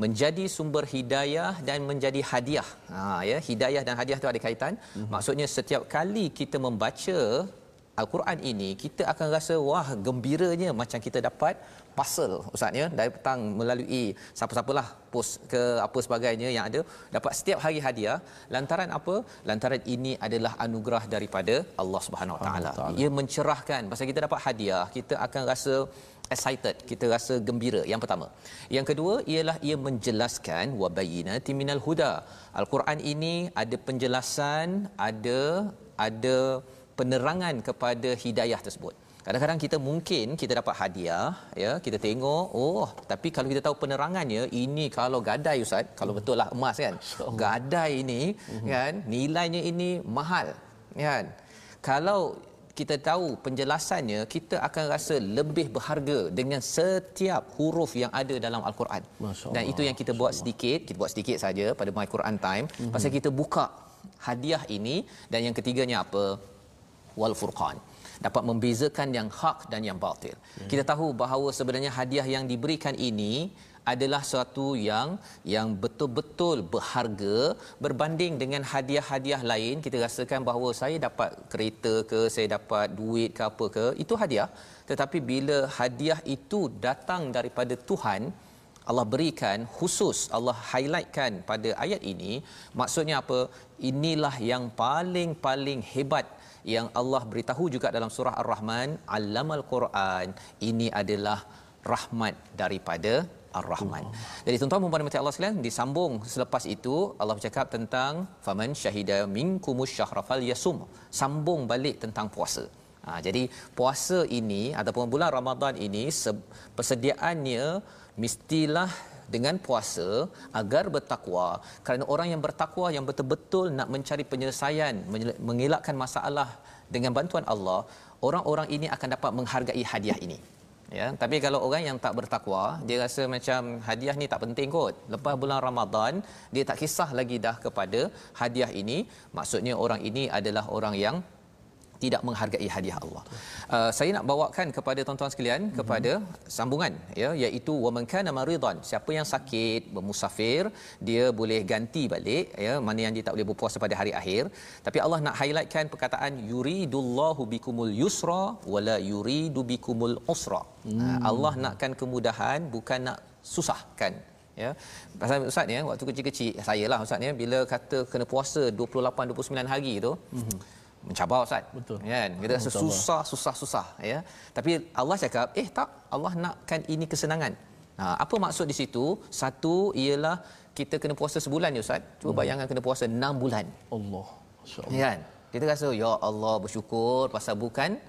Speaker 2: menjadi sumber hidayah dan menjadi hadiah ha ya hidayah dan hadiah itu ada kaitan mm-hmm. maksudnya setiap kali kita membaca Al-Quran ini kita akan rasa wah gembiranya macam kita dapat parcel ustaz ya. Dari petang melalui siapa-siapalah post ke apa sebagainya yang ada dapat setiap hari hadiah. Lantaran apa? Lantaran ini adalah anugerah daripada Allah Subhanahu Wa Taala. Ia mencerahkan. Pasal kita dapat hadiah kita akan rasa excited kita rasa gembira yang pertama. Yang kedua ialah ia menjelaskan wa bayyinatin minal huda. al-Quran ini ada penjelasan ada ada penerangan kepada hidayah tersebut. Kadang-kadang kita mungkin kita dapat hadiah ya, kita tengok oh tapi kalau kita tahu penerangannya ini kalau gadai ustaz, kalau betul lah emas kan. Gadai ini mm-hmm. kan nilainya ini mahal kan. Kalau kita tahu penjelasannya kita akan rasa lebih berharga dengan setiap huruf yang ada dalam al-Quran. Dan itu yang kita buat sedikit, kita buat sedikit saja pada My Quran Time mm-hmm. pasal kita buka hadiah ini dan yang ketiganya apa wal furqan dapat membezakan yang hak dan yang batil. Hmm. Kita tahu bahawa sebenarnya hadiah yang diberikan ini adalah suatu yang yang betul-betul berharga berbanding dengan hadiah-hadiah lain kita rasakan bahawa saya dapat kereta ke saya dapat duit ke apa ke itu hadiah tetapi bila hadiah itu datang daripada Tuhan Allah berikan khusus Allah highlightkan pada ayat ini maksudnya apa inilah yang paling-paling hebat yang Allah beritahu juga dalam surah Ar-Rahman Allamal Quran ini adalah rahmat daripada Ar-Rahman. Jadi tuan-tuan dan puan Allah sekalian disambung selepas itu Allah bercakap tentang faman syahida minkumus syahra falyasum. Sambung balik tentang puasa. Ha, jadi puasa ini ataupun bulan Ramadan ini persediaannya mestilah dengan puasa agar bertakwa. Kerana orang yang bertakwa yang betul-betul nak mencari penyelesaian mengelakkan masalah dengan bantuan Allah orang-orang ini akan dapat menghargai hadiah ini. Ya tapi kalau orang yang tak bertakwa dia rasa macam hadiah ni tak penting kot. Lepas bulan Ramadan dia tak kisah lagi dah kepada hadiah ini. Maksudnya orang ini adalah orang yang tidak menghargai hadiah Allah. Uh, saya nak bawakan kepada tuan-tuan sekalian mm-hmm. kepada sambungan ya iaitu wa man kana maridan siapa yang sakit bermusafir dia boleh ganti balik ya mana yang dia tak boleh berpuasa pada hari akhir tapi Allah nak highlightkan perkataan yuridullahu bikumul yusra wala yuridu bikumul usra. Mm. Uh, Allah nakkan kemudahan bukan nak susahkan ya pasal ustaz ya waktu kecil-kecil saya lah ustaz ya bila kata kena puasa 28 29 hari tu mm-hmm mencabar ustaz. Betul. Kan? Kita rasa susah susah susah ya. Tapi Allah cakap eh tak Allah nakkan ini kesenangan. Ha, apa maksud di situ? Satu ialah kita kena puasa sebulan ya ustaz. Cuba hmm. bayangkan kena puasa 6 bulan.
Speaker 1: Allah
Speaker 2: masyaallah kan? Kita rasa ya Allah bersyukur pasal bukan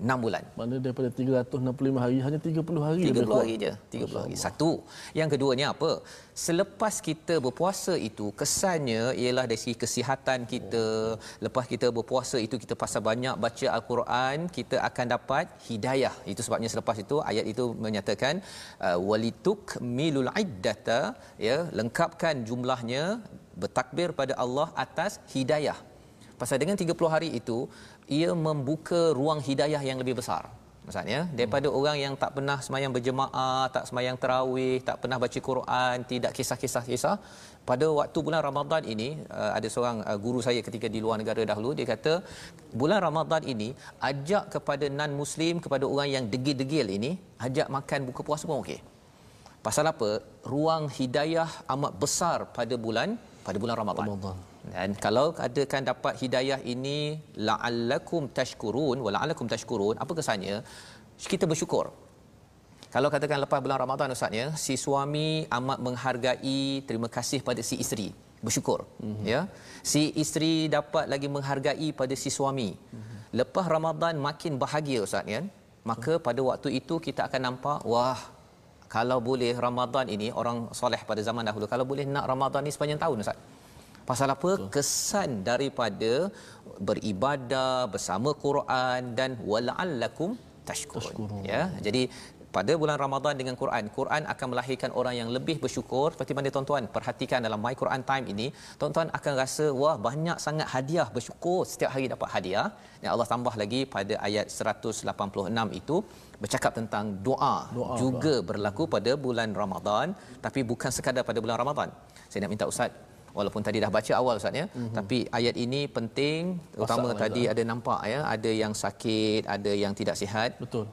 Speaker 2: 6 bulan.
Speaker 1: Mana daripada 365 hari hanya 30 hari
Speaker 2: 30 hari je. 30 hari. Satu. Yang keduanya apa? Selepas kita berpuasa itu kesannya ialah dari segi kesihatan kita. Oh. Lepas kita berpuasa itu kita pasal banyak baca al-Quran, kita akan dapat hidayah. Itu sebabnya selepas itu ayat itu menyatakan uh, walituk milul iddata ya lengkapkan jumlahnya bertakbir pada Allah atas hidayah. Pasal dengan 30 hari itu ia membuka ruang hidayah yang lebih besar. Maksudnya daripada hmm. orang yang tak pernah semayang berjemaah, tak semayang tarawih, tak pernah baca Quran, tidak kisah-kisah kisah. Pada waktu bulan Ramadan ini uh, ada seorang uh, guru saya ketika di luar negara dahulu dia kata bulan Ramadan ini ajak kepada non muslim kepada orang yang degil-degil ini ajak makan buka puasa pun okey. Pasal apa? Ruang hidayah amat besar pada bulan pada bulan Ramadan. Ramadan. Dan kalau adakan dapat hidayah ini la'allakum tashkurun wa la'allakum tashkurun, apa kesannya? Kita bersyukur. Kalau katakan lepas bulan Ramadan ustaznya, si suami amat menghargai terima kasih pada si isteri, bersyukur. Mm-hmm. Ya. Si isteri dapat lagi menghargai pada si suami. Mm-hmm. Lepas Ramadan makin bahagia ustaz kan? Maka pada waktu itu kita akan nampak wah kalau boleh Ramadan ini orang soleh pada zaman dahulu kalau boleh nak Ramadan ni sepanjang tahun ustaz pasal apa? Betul. kesan daripada beribadah bersama Quran dan wala'allakum tashkurun. Ya jadi pada bulan Ramadan dengan Quran Quran akan melahirkan orang yang lebih bersyukur. Seperti mana tuan-tuan perhatikan dalam my Quran time ini tuan-tuan akan rasa wah banyak sangat hadiah bersyukur setiap hari dapat hadiah. Yang Allah tambah lagi pada ayat 186 itu bercakap tentang doa, doa juga doa. berlaku pada bulan Ramadan tapi bukan sekadar pada bulan Ramadan. Saya nak minta ustaz walaupun tadi dah baca awal ustaz ya mm-hmm. tapi ayat ini penting terutama tadi ada nampak ya ada yang sakit ada yang tidak sihat
Speaker 1: betul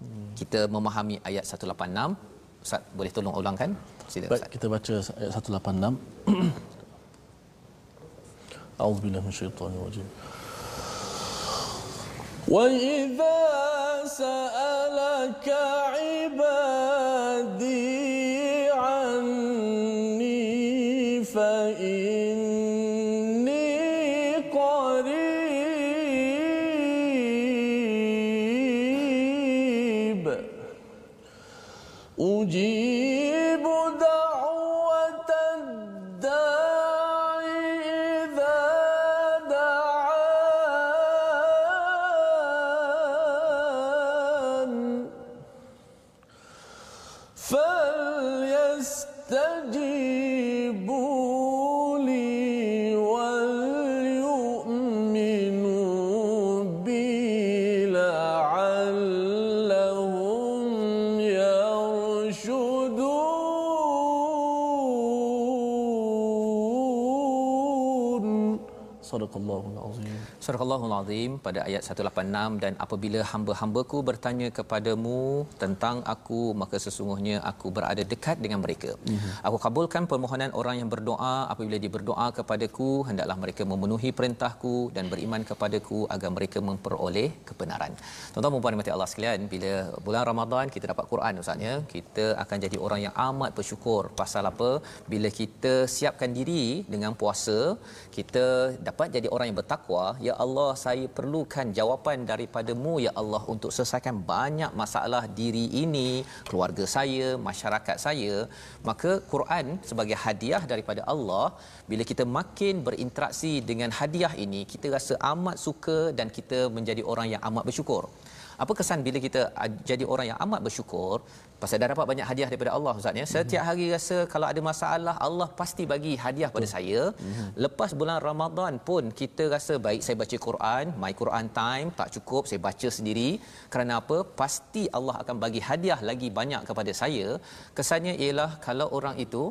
Speaker 2: hmm. kita memahami ayat 186 ustaz boleh tolong ulangkan
Speaker 1: silakan Baik, kita baca ayat 186 A'udzubillahi minasyaitonir rajim وإذا سألك عبادي
Speaker 2: Allahul Azim pada ayat 186 dan apabila hamba-hambaku bertanya kepadamu tentang aku maka sesungguhnya aku berada dekat dengan mereka. Mm-hmm. Aku kabulkan permohonan orang yang berdoa apabila dia berdoa kepadaku hendaklah mereka memenuhi perintahku dan beriman kepadaku agar mereka memperoleh kebenaran. Tuan-tuan dan puan Allah sekalian bila bulan Ramadan kita dapat Quran Ustaz ya kita akan jadi orang yang amat bersyukur pasal apa bila kita siapkan diri dengan puasa kita dapat jadi orang yang bertakwa ya Allah saya perlukan jawapan daripadamu ya Allah untuk selesaikan banyak masalah diri ini keluarga saya masyarakat saya. Maka Quran sebagai hadiah daripada Allah bila kita makin berinteraksi dengan hadiah ini kita rasa amat suka dan kita menjadi orang yang amat bersyukur apa kesan bila kita jadi orang yang amat bersyukur pasal dah dapat banyak hadiah daripada Allah Ustaz ya. Setiap mhm. hari rasa kalau ada masalah Allah pasti bagi hadiah pada saya. Mhm. Lepas bulan Ramadan pun kita rasa baik saya baca Quran, my Quran time tak cukup saya baca sendiri. Kerana apa? Pasti Allah akan bagi hadiah lagi banyak kepada saya. Kesannya ialah kalau orang itu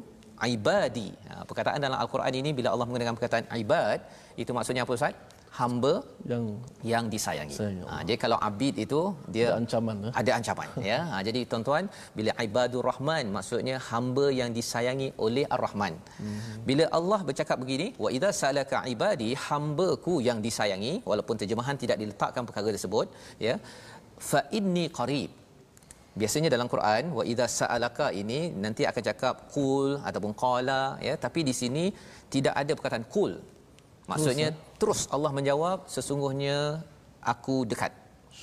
Speaker 2: ibadi. Ha, perkataan dalam Al-Quran ini bila Allah menggunakan perkataan ibad, itu maksudnya apa Ustaz? Hamba yang yang disayangi. Ha, jadi kalau abid itu dia
Speaker 1: ada ancaman
Speaker 2: eh? ada ancaman (laughs) ya. Ha, jadi tuan-tuan bila ibadur rahman maksudnya hamba yang disayangi oleh ar-rahman. Hmm. Bila Allah bercakap begini wa idza salaka ibadi hambaku yang disayangi walaupun terjemahan tidak diletakkan perkara tersebut ya fa inni qarib Biasanya dalam Quran wa idza sa'alaka ini nanti akan cakap qul ataupun qala ya tapi di sini tidak ada perkataan qul Maksudnya terus, ya? Terus Allah menjawab sesungguhnya aku dekat.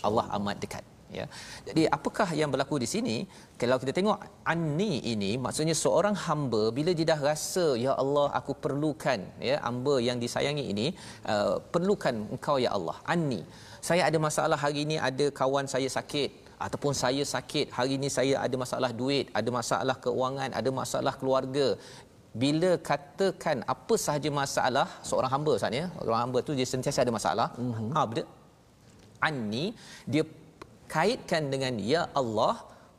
Speaker 2: Allah amat dekat ya. Jadi apakah yang berlaku di sini? Kalau kita tengok anni ini maksudnya seorang hamba bila dia dah rasa ya Allah aku perlukan ya hamba yang disayangi ini uh, perlukan engkau ya Allah. Anni. Saya ada masalah hari ini ada kawan saya sakit ataupun saya sakit hari ini saya ada masalah duit ada masalah keuangan ada masalah keluarga bila katakan apa sahaja masalah seorang hamba Ustaz ya seorang hamba tu dia sentiasa ada masalah. Mm-hmm. abd anni dia kaitkan dengan ya Allah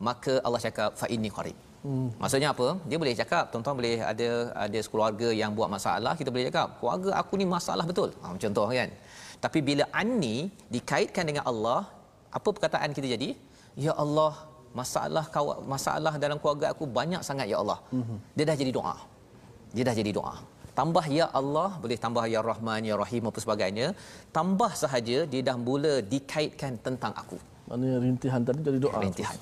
Speaker 2: maka Allah cakap fa inni qarib. Hmm. maksudnya apa? Dia boleh cakap tuan-tuan boleh ada ada keluarga yang buat masalah kita boleh cakap keluarga aku ni masalah betul. Ha, contoh kan? Tapi bila anni dikaitkan dengan Allah apa perkataan kita jadi? Ya Allah masalah masalah dalam keluarga aku banyak sangat ya Allah. Mm-hmm. dia dah jadi doa dia dah jadi doa. Tambah ya Allah boleh tambah ya Rahman ya Rahim apa sebagainya tambah sahaja dia dah mula dikaitkan tentang aku.
Speaker 1: Maknanya rintihan tadi jadi doa.
Speaker 2: Rintihan.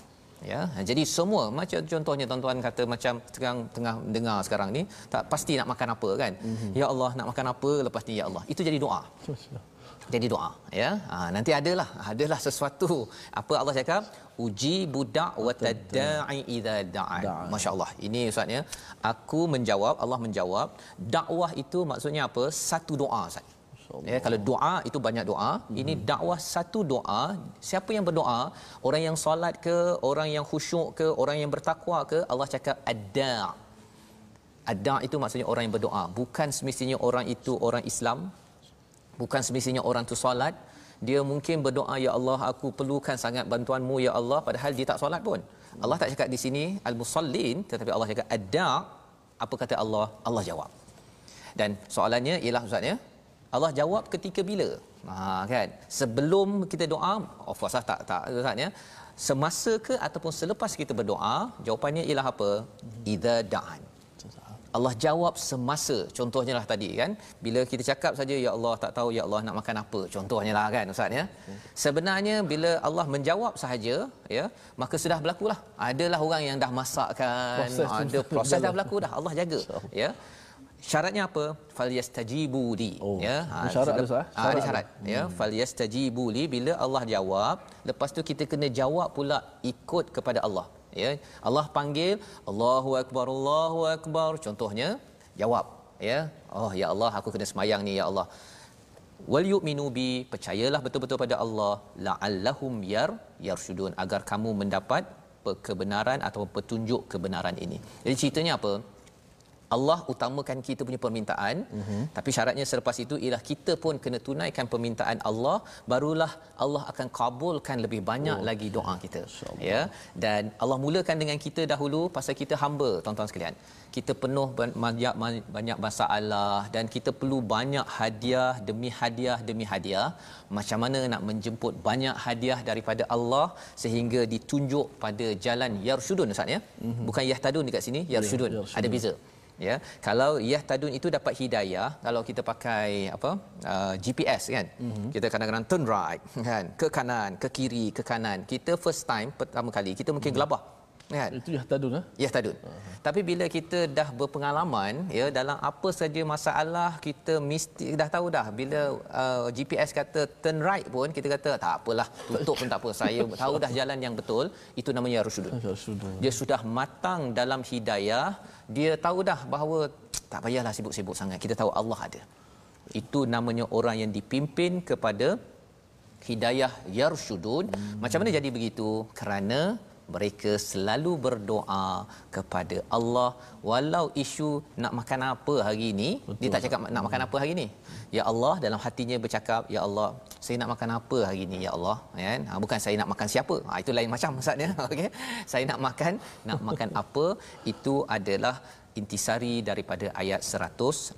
Speaker 2: Ya jadi semua macam contohnya tuan-tuan kata macam sekarang tengah dengar sekarang ni tak pasti nak makan apa kan? Mm-hmm. ya Allah nak makan apa lepas ni ya Allah. Itu jadi doa jadi doa ya ha, nanti adalah adalah sesuatu apa Allah cakap uji budak wa tadai idza da'a masyaallah ini ustaz ya aku menjawab Allah menjawab dakwah itu maksudnya apa satu doa ustaz Ya, kalau doa itu banyak doa. Hmm. Ini dakwah satu doa. Siapa yang berdoa? Orang yang solat ke, orang yang khusyuk ke, orang yang bertakwa ke? Allah cakap ada. Ada itu maksudnya orang yang berdoa. Bukan semestinya orang itu orang Islam, bukan semestinya orang tu solat. Dia mungkin berdoa ya Allah aku perlukan sangat bantuanmu ya Allah. Padahal dia tak solat pun. Allah tak cakap di sini al musallin tetapi Allah cakap ada apa kata Allah? Allah jawab. Dan soalannya ialah ustaz ya Allah jawab ketika bila? Ha kan? Sebelum kita doa of course lah, tak tak ustaz ya. Semasa ke ataupun selepas kita berdoa jawapannya ialah apa? Idza da'an Allah jawab semasa. Contohnya lah tadi kan? Bila kita cakap saja ya Allah tak tahu ya Allah nak makan apa contohnya lah kan ustaz ya? Sebenarnya bila Allah menjawab sahaja ya maka sudah berlaku lah. Adalah orang yang dah masakkan proses ada proses dah berlaku dah. Allah jaga ya? Syaratnya apa? Falyastajibu li oh,
Speaker 1: ya? Ha, syarat ada sah
Speaker 2: ha, ada syarat ya? Hmm. falyastajibu li bila Allah jawab lepas tu kita kena jawab pula ikut kepada Allah ya Allah panggil Allahu akbar Allahu akbar. Contohnya jawab ya. Oh ya Allah aku kena semayang ni ya Allah. Wal yu'minu bi percayalah betul-betul pada Allah. La'allahum yar yarshudun agar kamu mendapat kebenaran atau petunjuk kebenaran ini. Jadi ceritanya apa Allah utamakan kita punya permintaan. Uh-huh. tapi syaratnya selepas itu ialah kita pun kena tunaikan permintaan Allah barulah Allah akan kabulkan lebih banyak oh. lagi doa kita. Ya? Dan Allah mulakan dengan kita dahulu pasal kita hamba tuan-tuan sekalian. Kita penuh banyak banyak masalah dan kita perlu banyak hadiah demi hadiah demi hadiah. Macam mana nak menjemput banyak hadiah daripada Allah sehingga ditunjuk pada jalan yarsyudun ustaz ya? Mm-hmm. bukan yahtadun dekat sini yarsyudun ya, ada beza ya kalau yahtadun itu dapat hidayah kalau kita pakai apa uh, GPS kan mm-hmm. kita kadang-kadang turn right (laughs) kan ke kanan ke kiri ke kanan kita first time pertama kali kita mungkin mm-hmm. gelabah
Speaker 1: kan? Itu yahtadun eh
Speaker 2: yahtadun uh-huh. tapi bila kita dah berpengalaman ya dalam apa saja masalah kita mesti dah tahu dah. Bila uh, GPS kata turn right pun kita kata tak apalah tutup pun tak apa. Saya (laughs) tahu dah jalan yang betul. Itu namanya rusudun dia sudah matang dalam hidayah. Dia tahu dah bahawa tak payahlah sibuk-sibuk sangat. Kita tahu Allah ada. Itu namanya orang yang dipimpin kepada hidayah yarsyudun hmm. macam mana jadi begitu? Kerana mereka selalu berdoa kepada Allah. Walau isu nak makan apa hari ini Betul. dia tak cakap nak makan apa hari ini. Ya Allah dalam hatinya bercakap ya Allah saya nak makan apa hari ini ya Allah? Kan? Ha, bukan saya nak makan siapa. Ha, itu lain macam maksudnya. (laughs) Okey. Saya nak makan nak makan apa? Itu adalah intisari daripada ayat 186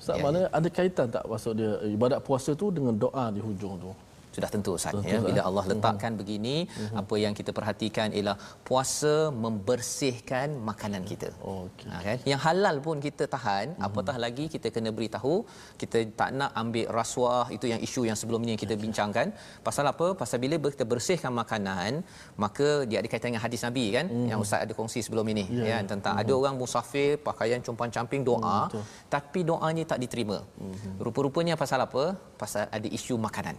Speaker 1: Ustaz ya. mana ada kaitan tak maksud dia ibadat puasa tu dengan doa di hujung tu
Speaker 2: sudah tentu Ustaz ya bila Allah mhm. letakkan uh-huh. begini uh-huh. apa yang kita perhatikan ialah puasa membersihkan makanan kita oh, okay. ha, kan yang halal pun kita tahan uh-huh. apatah lagi kita kena beritahu kita tak nak ambil rasuah itu yang isu yang sebelum ini yang kita okay. bincangkan pasal apa pasal bila kita bersihkan makanan maka dia ada kaitan dengan hadis Nabi kan uh-huh. yang Ustaz ada kongsi sebelum ini yeah. kan tentang uh-huh. ada orang musafir pakaian compang-camping doa uh-huh. tapi doanya tak diterima uh-huh. rupa-rupanya pasal apa pasal ada isu makanan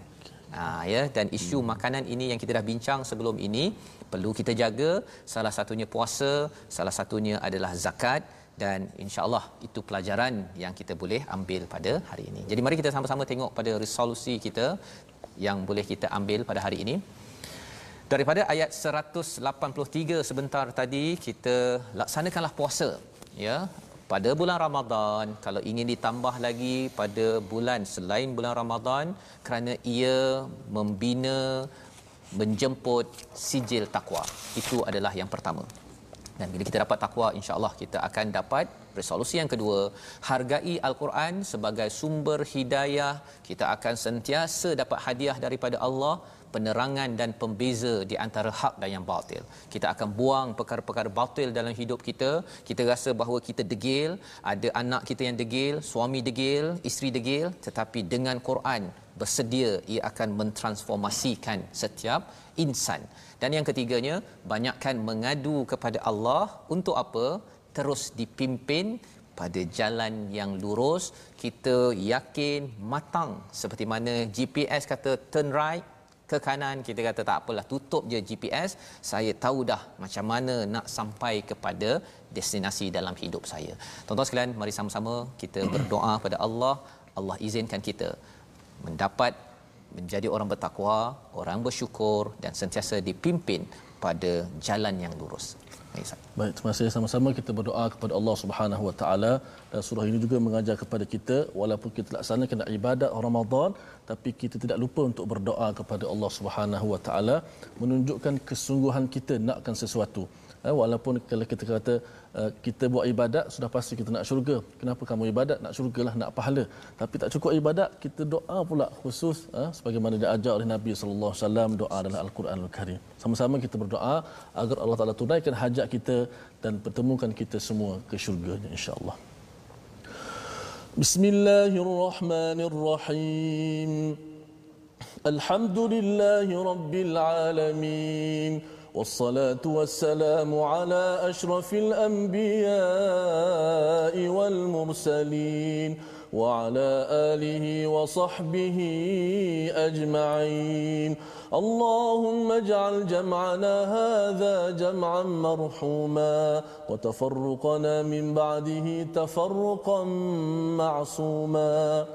Speaker 2: Ha, ya dan isu hmm. makanan ini yang kita dah bincang sebelum ini perlu kita jaga salah satunya puasa salah satunya adalah zakat dan insyaallah itu pelajaran yang kita boleh ambil pada hari ini. Jadi mari kita sama-sama tengok pada resolusi kita yang boleh kita ambil pada hari ini. Daripada ayat 183 sebentar tadi kita laksanakanlah puasa ya pada bulan Ramadan kalau ingin ditambah lagi pada bulan selain bulan Ramadan kerana ia membina menjemput sijil takwa itu adalah yang pertama. Dan bila kita dapat takwa insya-Allah kita akan dapat resolusi yang kedua. Hargai al-Quran sebagai sumber hidayah. Kita akan sentiasa dapat hadiah daripada Allah penerangan dan pembeza di antara hak dan yang batil. Kita akan buang perkara-perkara batil dalam hidup kita. Kita rasa bahawa kita degil, ada anak kita yang degil, suami degil, isteri degil, tetapi dengan Quran bersedia ia akan mentransformasikan setiap insan. Dan yang ketiganya, banyakkan mengadu kepada Allah untuk apa? Terus dipimpin pada jalan yang lurus kita yakin matang seperti mana GPS kata turn right ke kanan kita kata tak apalah tutup je GPS saya tahu dah macam mana nak sampai kepada destinasi dalam hidup saya. Tuan-tuan sekalian mari sama-sama kita berdoa pada Allah. Allah izinkan kita mendapat menjadi orang bertakwa orang bersyukur dan sentiasa dipimpin pada jalan yang lurus.
Speaker 1: Baik, terima kasih. Sama-sama kita berdoa kepada Allah Subhanahu Wa Taala. Dan surah ini juga mengajar kepada kita walaupun kita laksanakan ibadat Ramadan tapi kita tidak lupa untuk berdoa kepada Allah Subhanahu Wa Taala menunjukkan kesungguhan kita nakkan sesuatu. Eh, walaupun kalau kita kata uh, kita buat ibadat sudah pasti kita nak syurga. Kenapa kamu ibadat? Nak syurgalah, nak pahala. Tapi tak cukup ibadat, kita doa pula khusus uh, sebagaimana diajar oleh Nabi sallallahu alaihi wasallam doa dalam Al-Quranul Karim. Sama-sama kita berdoa agar Allah Taala tunaikan hajat kita dan pertemukan kita semua ke syurga insya-Allah. بسم الله الرحمن الرحيم. الحمد لله رب العالمين. والصلاة والسلام على أشرف الأنبياء والمرسلين وعلى آله وصحبه أجمعين. اللهم اجعل جمعنا هذا جمعا مرحوما وتفرقنا من بعده تفرقا معصوما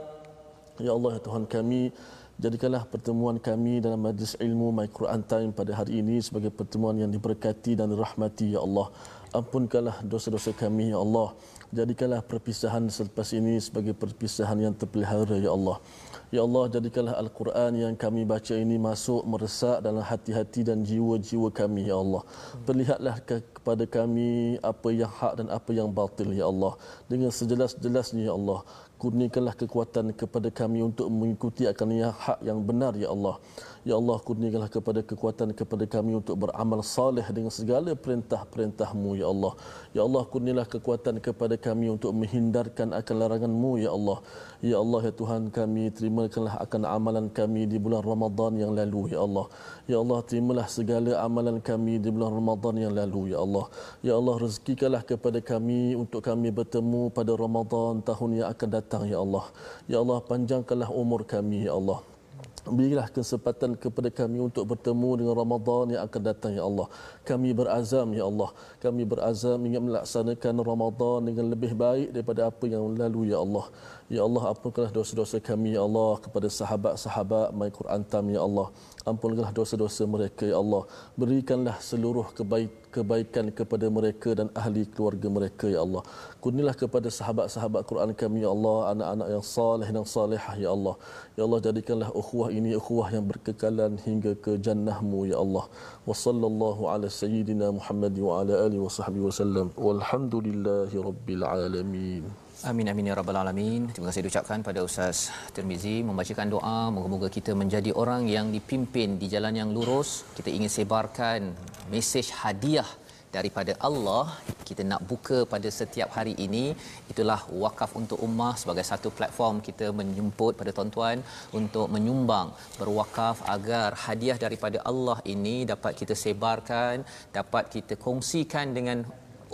Speaker 1: يا الله يا Tuhan kami Jadikanlah pertemuan kami dalam majlis ilmu My Quran Time pada hari ini sebagai pertemuan yang diberkati dan dirahmati ya Allah. Ampunkanlah dosa-dosa kami ya Allah. Jadikanlah perpisahan selepas ini sebagai perpisahan yang terpelihara ya Allah. Ya Allah jadikanlah Al-Quran yang kami baca ini masuk meresak dalam hati-hati dan jiwa-jiwa kami ya Allah. Perlihatlah ke- kepada kami apa yang hak dan apa yang batil ya Allah. Dengan sejelas-jelasnya ya Allah. Kurniakanlah kekuatan kepada kami untuk mengikuti akan yang hak yang benar ya Allah. Ya Allah kurniakanlah kepada kekuatan kepada kami untuk beramal saleh dengan segala perintah-perintahmu ya Allah. Ya Allah kurnialah kekuatan kepada kami untuk menghindarkan akan laranganmu ya Allah. Ya Allah ya Tuhan kami terimakanlah akan amalan kami di bulan Ramadan yang lalu ya Allah. Ya Allah terimalah segala amalan kami di bulan Ramadan yang lalu ya Allah. Ya Allah rezekikanlah kepada kami untuk kami bertemu pada Ramadan tahun yang akan datang ya Allah. Ya Allah panjangkanlah umur kami ya Allah. Berilah kesempatan kepada kami untuk bertemu dengan Ramadan yang akan datang ya Allah. Kami berazam ya Allah. Kami berazam ingin melaksanakan Ramadan dengan lebih baik daripada apa yang lalu ya Allah. Ya Allah ampunkanlah dosa-dosa kami ya Allah kepada sahabat-sahabat My Quran Tam ya Allah. Ampunkanlah dosa-dosa mereka ya Allah. Berikanlah seluruh kebaik kebaikan kepada mereka dan ahli keluarga mereka ya Allah. Kurnilah kepada sahabat-sahabat Quran kami ya Allah anak-anak yang saleh dan salihah ya Allah. Ya Allah jadikanlah ukhuwah ini ukhuwah yang berkekalan hingga ke jannahmu ya Allah. Wa sallallahu ala sayyidina Muhammad wa ala alihi wa sahbihi wasallam. Walhamdulillahi rabbil alamin.
Speaker 2: Amin amin ya rabbal alamin. Terima kasih diucapkan pada Ustaz Tirmizi membacakan doa moga-moga kita menjadi orang yang dipimpin di jalan yang lurus. Kita ingin sebarkan mesej hadiah daripada Allah kita nak buka pada setiap hari ini itulah wakaf untuk ummah sebagai satu platform kita menjemput pada tuan-tuan untuk menyumbang berwakaf agar hadiah daripada Allah ini dapat kita sebarkan dapat kita kongsikan dengan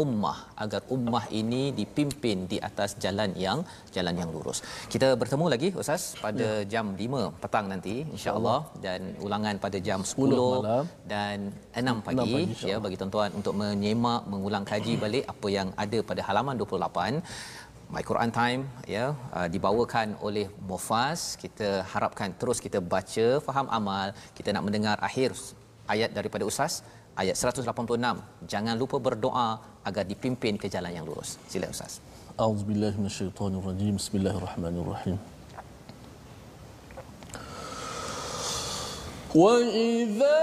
Speaker 2: ummah agar ummah ini dipimpin di atas jalan yang jalan yang lurus. Kita bertemu lagi ustaz pada ya. jam 5 petang nanti insya-Allah. Dan ulangan pada jam 10,
Speaker 1: 10 malam.
Speaker 2: dan 6 pagi, 6 pagi ya bagi tuan-tuan untuk menyemak mengulang kaji balik apa yang ada pada halaman 28 My Quran Time ya uh, dibawakan oleh Mufas. Kita harapkan terus kita baca faham amal. Kita nak mendengar akhir ayat daripada ustaz ayat 186 jangan lupa berdoa agar dipimpin ke jalan yang lurus. Sila ustaz.
Speaker 1: A'udzubillahi minasyaitonirrajim. Bismillahirrahmanirrahim. Wa idza